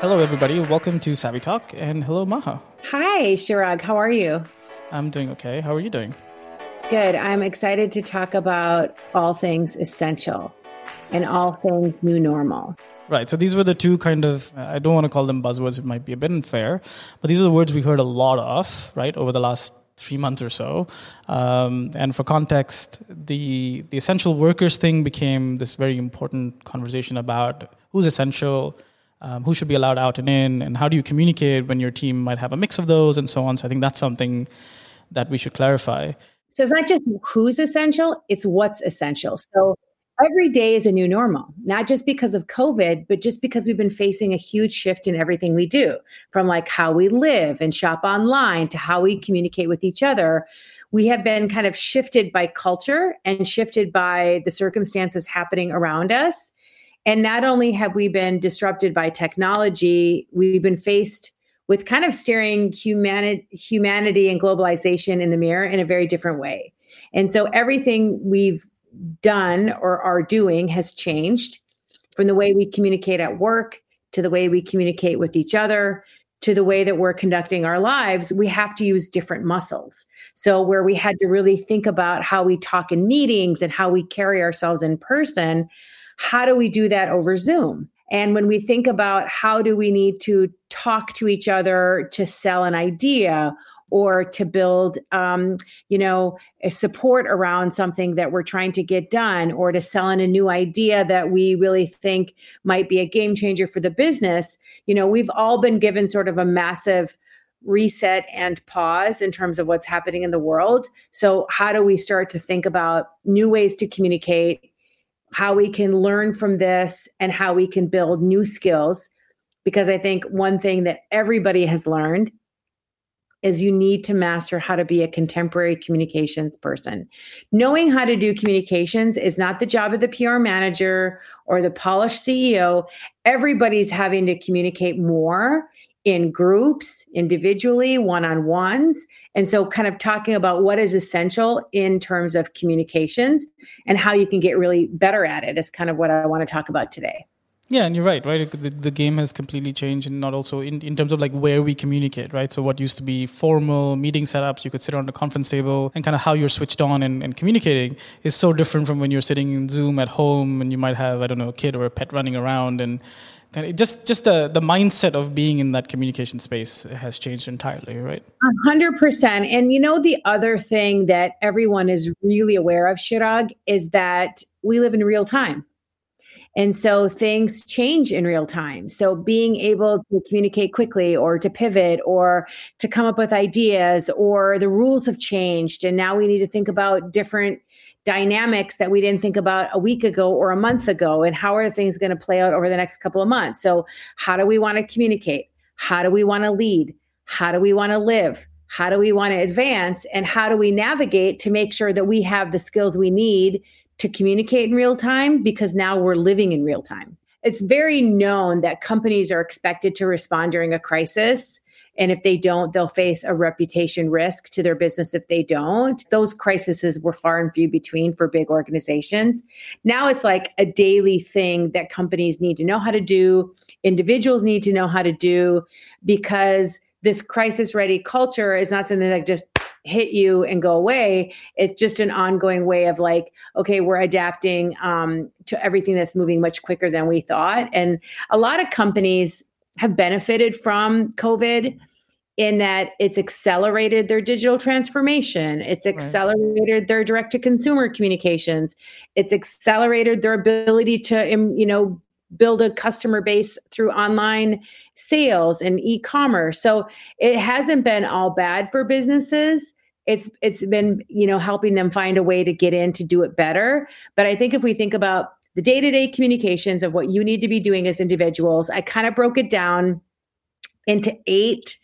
Hello, everybody. Welcome to Savvy Talk, and hello, Maha. Hi, Chirag. How are you? I'm doing okay. How are you doing? Good. I'm excited to talk about all things essential and all things new normal. Right. So these were the two kind of, I don't want to call them buzzwords, it might be a bit unfair, but these are the words we heard a lot of, right, over the last three months or so. Um, and for context, the, the essential workers thing became this very important conversation about who's essential, um, who should be allowed out and in, and how do you communicate when your team might have a mix of those and so on. So I think that's something that we should clarify. So it's not just who's essential, it's what's essential. So every day is a new normal, not just because of COVID, but just because we've been facing a huge shift in everything we do from like how we live and shop online to how we communicate with each other. We have been kind of shifted by culture and shifted by the circumstances happening around us. And not only have we been disrupted by technology, we've been faced with kind of staring humanity, humanity and globalization in the mirror in a very different way. And so everything we've done or are doing has changed from the way we communicate at work to the way we communicate with each other to the way that we're conducting our lives, we have to use different muscles. So, where we had to really think about how we talk in meetings and how we carry ourselves in person, how do we do that over Zoom? And when we think about how do we need to talk to each other to sell an idea or to build um, you know support around something that we're trying to get done or to sell in a new idea that we really think might be a game changer for the business you know we've all been given sort of a massive reset and pause in terms of what's happening in the world so how do we start to think about new ways to communicate how we can learn from this and how we can build new skills because i think one thing that everybody has learned is you need to master how to be a contemporary communications person. Knowing how to do communications is not the job of the PR manager or the polished CEO. Everybody's having to communicate more in groups, individually, one on ones. And so, kind of talking about what is essential in terms of communications and how you can get really better at it is kind of what I want to talk about today. Yeah, and you're right, right? The, the game has completely changed, and not also in, in terms of like where we communicate, right? So, what used to be formal meeting setups, you could sit on the conference table, and kind of how you're switched on and, and communicating is so different from when you're sitting in Zoom at home and you might have, I don't know, a kid or a pet running around. And just, just the, the mindset of being in that communication space has changed entirely, right? 100%. And you know, the other thing that everyone is really aware of, Chirag, is that we live in real time and so things change in real time. So being able to communicate quickly or to pivot or to come up with ideas or the rules have changed. And now we need to think about different dynamics that we didn't think about a week ago or a month ago. And how are things going to play out over the next couple of months? So, how do we want to communicate? How do we want to lead? How do we want to live? How do we want to advance? And how do we navigate to make sure that we have the skills we need to communicate in real time because now we're living in real time. It's very known that companies are expected to respond during a crisis. And if they don't, they'll face a reputation risk to their business if they don't. Those crises were far and few between for big organizations. Now it's like a daily thing that companies need to know how to do, individuals need to know how to do, because this crisis ready culture is not something that just hit you and go away. It's just an ongoing way of like, okay, we're adapting um, to everything that's moving much quicker than we thought. And a lot of companies have benefited from COVID in that it's accelerated their digital transformation. It's accelerated right. their direct to consumer communications. It's accelerated their ability to, you know, build a customer base through online sales and e-commerce. So it hasn't been all bad for businesses. It's it's been, you know, helping them find a way to get in to do it better. But I think if we think about the day-to-day communications of what you need to be doing as individuals, I kind of broke it down into eight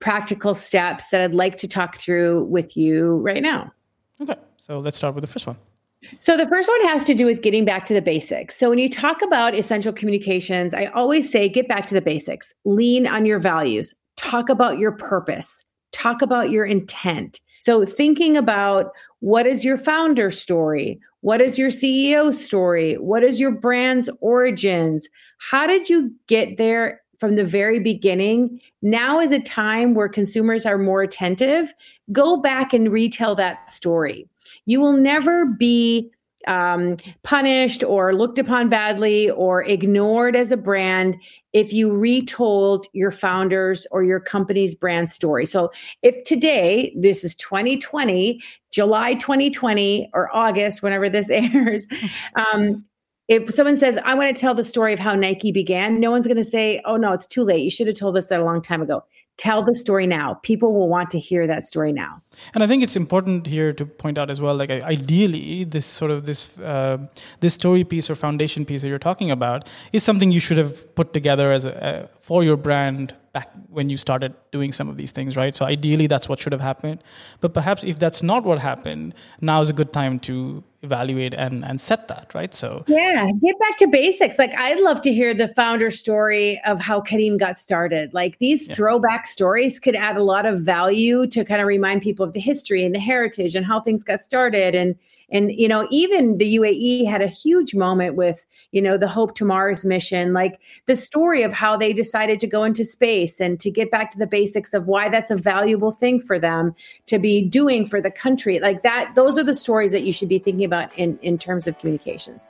practical steps that I'd like to talk through with you right now. Okay. So let's start with the first one. So the first one has to do with getting back to the basics. So when you talk about essential communications, I always say get back to the basics. Lean on your values. Talk about your purpose. Talk about your intent. So thinking about what is your founder story? What is your CEO story? What is your brand's origins? How did you get there from the very beginning. Now is a time where consumers are more attentive. Go back and retell that story. You will never be um, punished or looked upon badly or ignored as a brand if you retold your founders or your company's brand story. So, if today, this is 2020, July 2020 or August, whenever this airs, um, if someone says, I want to tell the story of how Nike began, no one's going to say, Oh, no, it's too late. You should have told us that a long time ago tell the story now. People will want to hear that story now. And i think it's important here to point out as well like ideally this sort of this uh, this story piece or foundation piece that you're talking about is something you should have put together as a, uh, for your brand back when you started doing some of these things right? So ideally that's what should have happened. But perhaps if that's not what happened now is a good time to evaluate and and set that right? So yeah get back to basics. Like i'd love to hear the founder story of how Careem got started. Like these yeah. throwback stories could add a lot of value to kind of remind people of the history and the heritage and how things got started and and you know even the UAE had a huge moment with you know the Hope to Mars mission like the story of how they decided to go into space and to get back to the basics of why that's a valuable thing for them to be doing for the country like that those are the stories that you should be thinking about in in terms of communications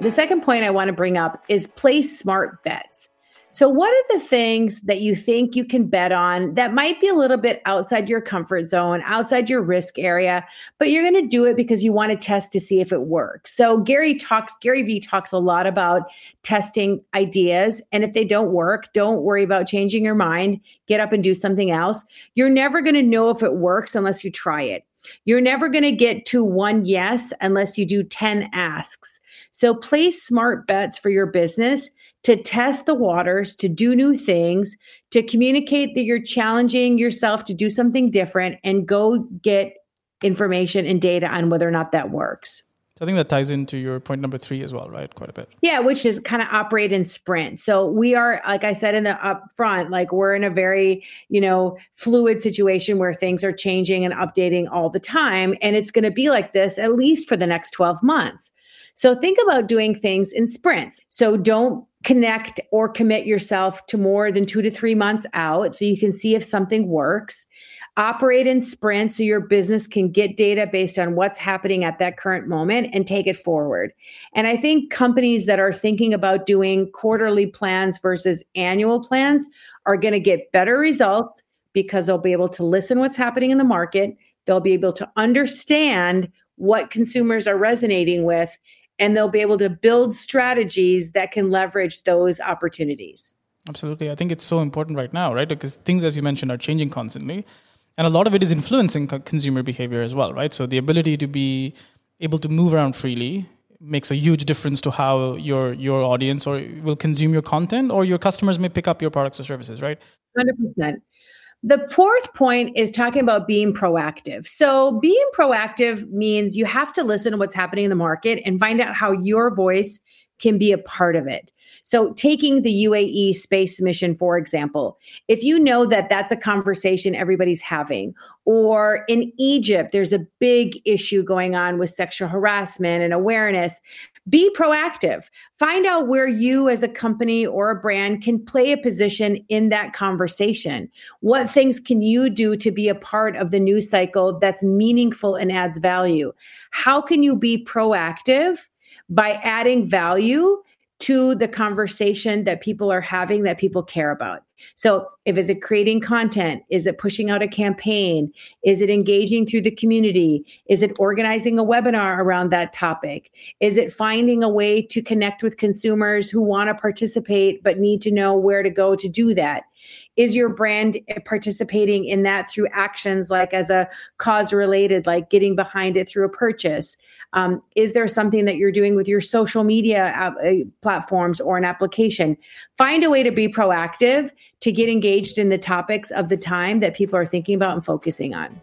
the second point I want to bring up is place smart bets. So, what are the things that you think you can bet on that might be a little bit outside your comfort zone, outside your risk area, but you're going to do it because you want to test to see if it works? So, Gary talks, Gary Vee talks a lot about testing ideas. And if they don't work, don't worry about changing your mind. Get up and do something else. You're never going to know if it works unless you try it. You're never going to get to one yes unless you do 10 asks. So, place smart bets for your business to test the waters, to do new things, to communicate that you're challenging yourself to do something different and go get information and data on whether or not that works. So I think that ties into your point number three as well, right? Quite a bit. Yeah, which is kind of operate in sprint. So we are, like I said in the upfront, like we're in a very, you know, fluid situation where things are changing and updating all the time. And it's going to be like this at least for the next 12 months. So think about doing things in sprints. So don't connect or commit yourself to more than two to three months out so you can see if something works. Operate in sprints so your business can get data based on what's happening at that current moment and take it forward. And I think companies that are thinking about doing quarterly plans versus annual plans are going to get better results because they'll be able to listen what's happening in the market. They'll be able to understand what consumers are resonating with and they'll be able to build strategies that can leverage those opportunities. Absolutely. I think it's so important right now, right? Because things, as you mentioned, are changing constantly. And a lot of it is influencing consumer behavior as well, right? So the ability to be able to move around freely makes a huge difference to how your your audience or will consume your content or your customers may pick up your products or services, right? 100%. The fourth point is talking about being proactive. So, being proactive means you have to listen to what's happening in the market and find out how your voice can be a part of it. So, taking the UAE space mission, for example, if you know that that's a conversation everybody's having, or in Egypt, there's a big issue going on with sexual harassment and awareness, be proactive. Find out where you as a company or a brand can play a position in that conversation. What things can you do to be a part of the news cycle that's meaningful and adds value? How can you be proactive by adding value to the conversation that people are having that people care about. So, if is it creating content? Is it pushing out a campaign? Is it engaging through the community? Is it organizing a webinar around that topic? Is it finding a way to connect with consumers who want to participate but need to know where to go to do that? Is your brand participating in that through actions like as a cause related, like getting behind it through a purchase? Um, is there something that you're doing with your social media uh, platforms or an application? Find a way to be proactive to get engaged in the topics of the time that people are thinking about and focusing on.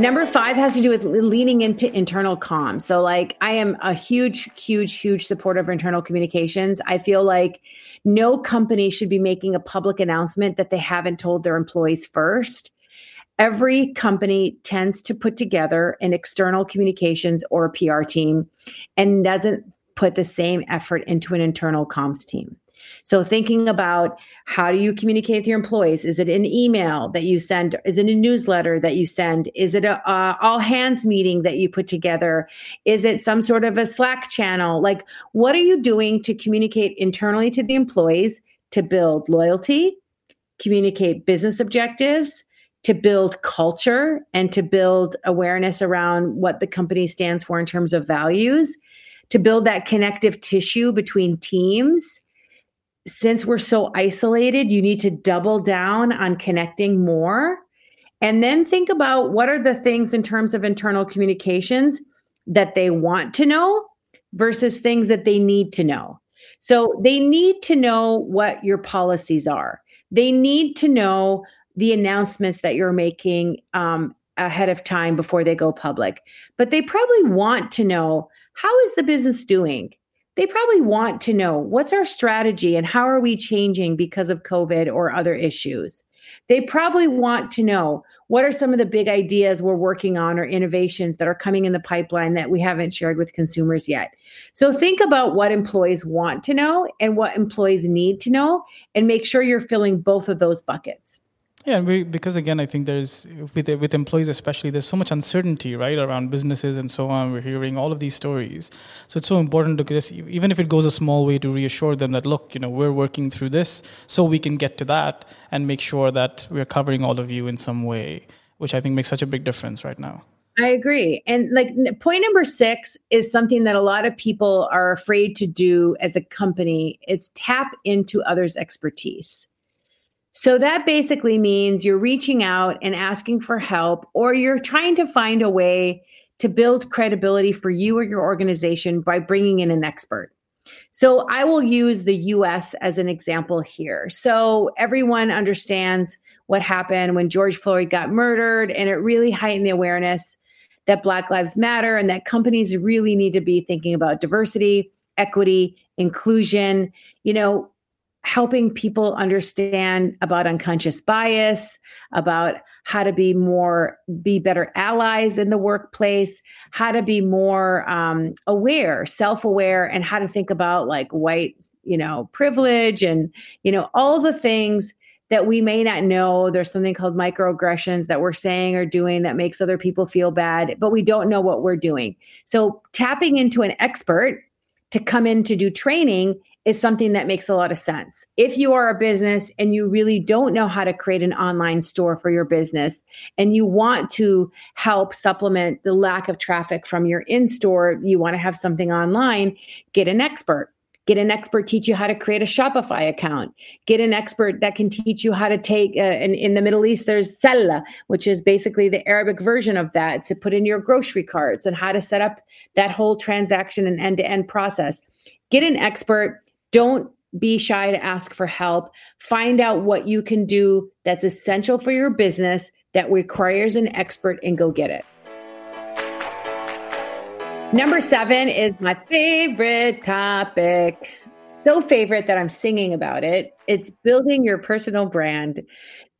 Number five has to do with leaning into internal comms. So, like, I am a huge, huge, huge supporter of internal communications. I feel like no company should be making a public announcement that they haven't told their employees first. Every company tends to put together an external communications or PR team and doesn't put the same effort into an internal comms team. So thinking about how do you communicate with your employees? Is it an email that you send? Is it a newsletter that you send? Is it a all hands meeting that you put together? Is it some sort of a Slack channel? Like, what are you doing to communicate internally to the employees to build loyalty, communicate business objectives, to build culture, and to build awareness around what the company stands for in terms of values? To build that connective tissue between teams since we're so isolated, you need to double down on connecting more. And then think about what are the things in terms of internal communications that they want to know versus things that they need to know. So they need to know what your policies are. They need to know the announcements that you're making um, ahead of time before they go public. But they probably want to know how is the business doing? They probably want to know what's our strategy and how are we changing because of COVID or other issues. They probably want to know what are some of the big ideas we're working on or innovations that are coming in the pipeline that we haven't shared with consumers yet. So think about what employees want to know and what employees need to know and make sure you're filling both of those buckets. Yeah, we, because again, I think there's with with employees especially, there's so much uncertainty, right, around businesses and so on. We're hearing all of these stories, so it's so important to just even if it goes a small way to reassure them that look, you know, we're working through this, so we can get to that and make sure that we're covering all of you in some way, which I think makes such a big difference right now. I agree. And like point number six is something that a lot of people are afraid to do as a company. is tap into others' expertise. So that basically means you're reaching out and asking for help, or you're trying to find a way to build credibility for you or your organization by bringing in an expert. So I will use the US as an example here. So everyone understands what happened when George Floyd got murdered, and it really heightened the awareness that Black Lives Matter and that companies really need to be thinking about diversity, equity, inclusion. You know, helping people understand about unconscious bias, about how to be more, be better allies in the workplace, how to be more um, aware, self aware, and how to think about like white, you know, privilege and, you know, all the things that we may not know. There's something called microaggressions that we're saying or doing that makes other people feel bad, but we don't know what we're doing. So tapping into an expert to come in to do training is something that makes a lot of sense. If you are a business and you really don't know how to create an online store for your business and you want to help supplement the lack of traffic from your in store, you want to have something online, get an expert. Get an expert teach you how to create a Shopify account. Get an expert that can teach you how to take. Uh, in, in the Middle East, there's Salla, which is basically the Arabic version of that to put in your grocery carts and how to set up that whole transaction and end to end process. Get an expert don't be shy to ask for help. Find out what you can do that's essential for your business that requires an expert and go get it. Number seven is my favorite topic. So favorite that I'm singing about it. It's building your personal brand.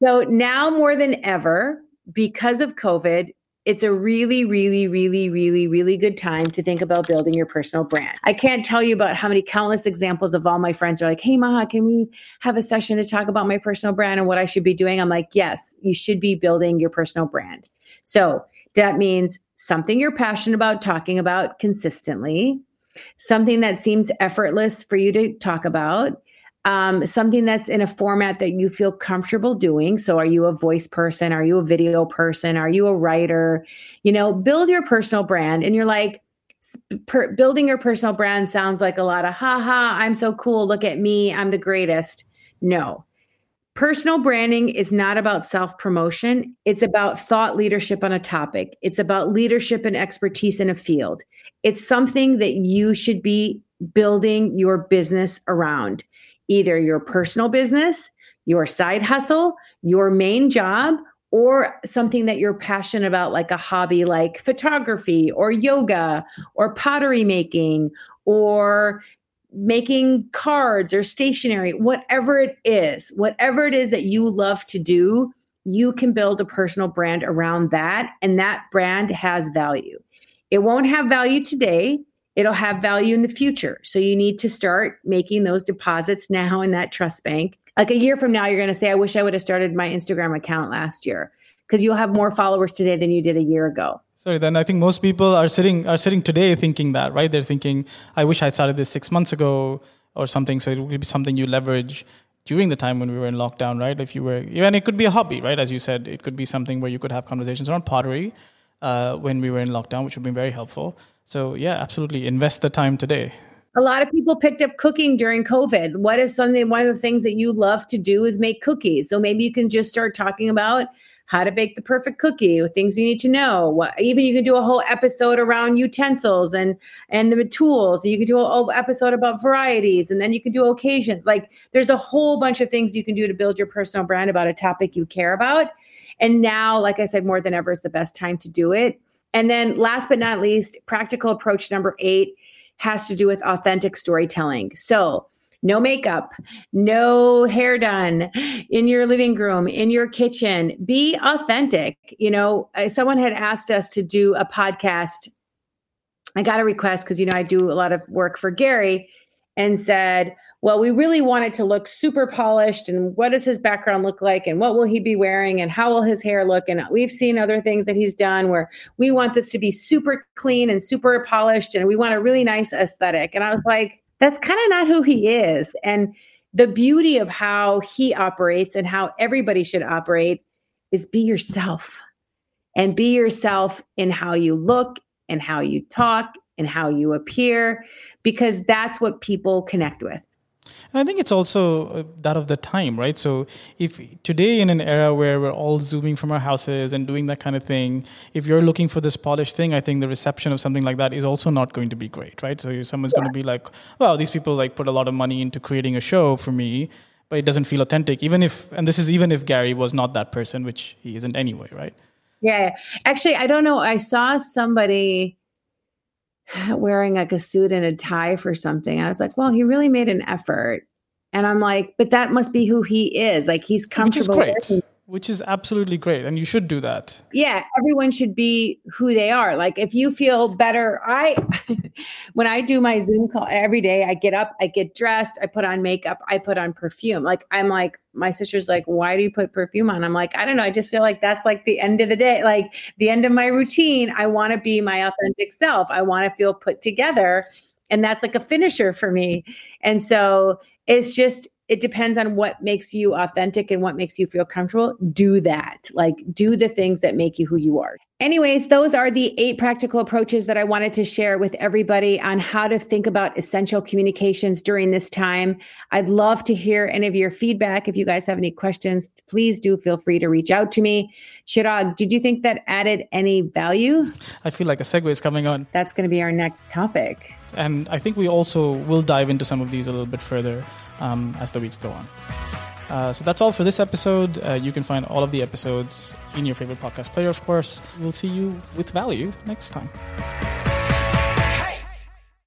So now more than ever, because of COVID, it's a really, really, really, really, really good time to think about building your personal brand. I can't tell you about how many countless examples of all my friends are like, Hey, Maha, can we have a session to talk about my personal brand and what I should be doing? I'm like, Yes, you should be building your personal brand. So that means something you're passionate about talking about consistently, something that seems effortless for you to talk about um, something that's in a format that you feel comfortable doing. So, are you a voice person? Are you a video person? Are you a writer? You know, build your personal brand. And you're like, per, building your personal brand sounds like a lot of, ha ha, I'm so cool. Look at me. I'm the greatest. No. Personal branding is not about self promotion. It's about thought leadership on a topic. It's about leadership and expertise in a field. It's something that you should be building your business around either your personal business, your side hustle, your main job, or something that you're passionate about, like a hobby like photography or yoga or pottery making or making cards or stationery, whatever it is, whatever it is that you love to do, you can build a personal brand around that. And that brand has value. It won't have value today. It'll have value in the future. So you need to start making those deposits now in that trust bank. Like a year from now, you're going to say, I wish I would have started my Instagram account last year because you'll have more followers today than you did a year ago. So then I think most people are sitting are sitting today thinking that, right? They're thinking, I wish I started this six months ago or something. So it would be something you leverage during the time when we were in lockdown, right? If you were, and it could be a hobby, right? As you said, it could be something where you could have conversations around pottery uh, when we were in lockdown, which would be very helpful. So yeah, absolutely, invest the time today. A lot of people picked up cooking during COVID. What is something? One of the things that you love to do is make cookies. So maybe you can just start talking about how to bake the perfect cookie, things you need to know. What, even you can do a whole episode around utensils and and the tools. You can do a whole episode about varieties, and then you can do occasions. Like there's a whole bunch of things you can do to build your personal brand about a topic you care about. And now, like I said, more than ever is the best time to do it. And then, last but not least, practical approach number eight has to do with authentic storytelling. So no makeup, no hair done in your living room, in your kitchen. Be authentic. You know, someone had asked us to do a podcast. I got a request because, you know, I do a lot of work for Gary and said, well, we really want it to look super polished. And what does his background look like? And what will he be wearing? And how will his hair look? And we've seen other things that he's done where we want this to be super clean and super polished. And we want a really nice aesthetic. And I was like, that's kind of not who he is. And the beauty of how he operates and how everybody should operate is be yourself and be yourself in how you look and how you talk and how you appear, because that's what people connect with. And I think it's also uh, that of the time, right? So if today in an era where we're all zooming from our houses and doing that kind of thing, if you're looking for this polished thing, I think the reception of something like that is also not going to be great, right? So someone's yeah. going to be like, well, these people like put a lot of money into creating a show for me, but it doesn't feel authentic, even if, and this is even if Gary was not that person, which he isn't anyway, right? Yeah. Actually, I don't know. I saw somebody wearing like a suit and a tie for something. I was like, well, he really made an effort. And I'm like, but that must be who he is. Like he's comfortable. Which is great. Which is absolutely great. And you should do that. Yeah. Everyone should be who they are. Like if you feel better, I, when I do my Zoom call every day, I get up, I get dressed, I put on makeup, I put on perfume. Like I'm like, my sister's like, why do you put perfume on? I'm like, I don't know. I just feel like that's like the end of the day, like the end of my routine. I want to be my authentic self. I want to feel put together. And that's like a finisher for me. And so it's just it depends on what makes you authentic and what makes you feel comfortable. Do that. Like, do the things that make you who you are. Anyways, those are the eight practical approaches that I wanted to share with everybody on how to think about essential communications during this time. I'd love to hear any of your feedback. If you guys have any questions, please do feel free to reach out to me. Chirag, did you think that added any value? I feel like a segue is coming on. That's going to be our next topic. And I think we also will dive into some of these a little bit further um, as the weeks go on. Uh, so that's all for this episode. Uh, you can find all of the episodes in your favorite podcast player, of course. We'll see you with value next time.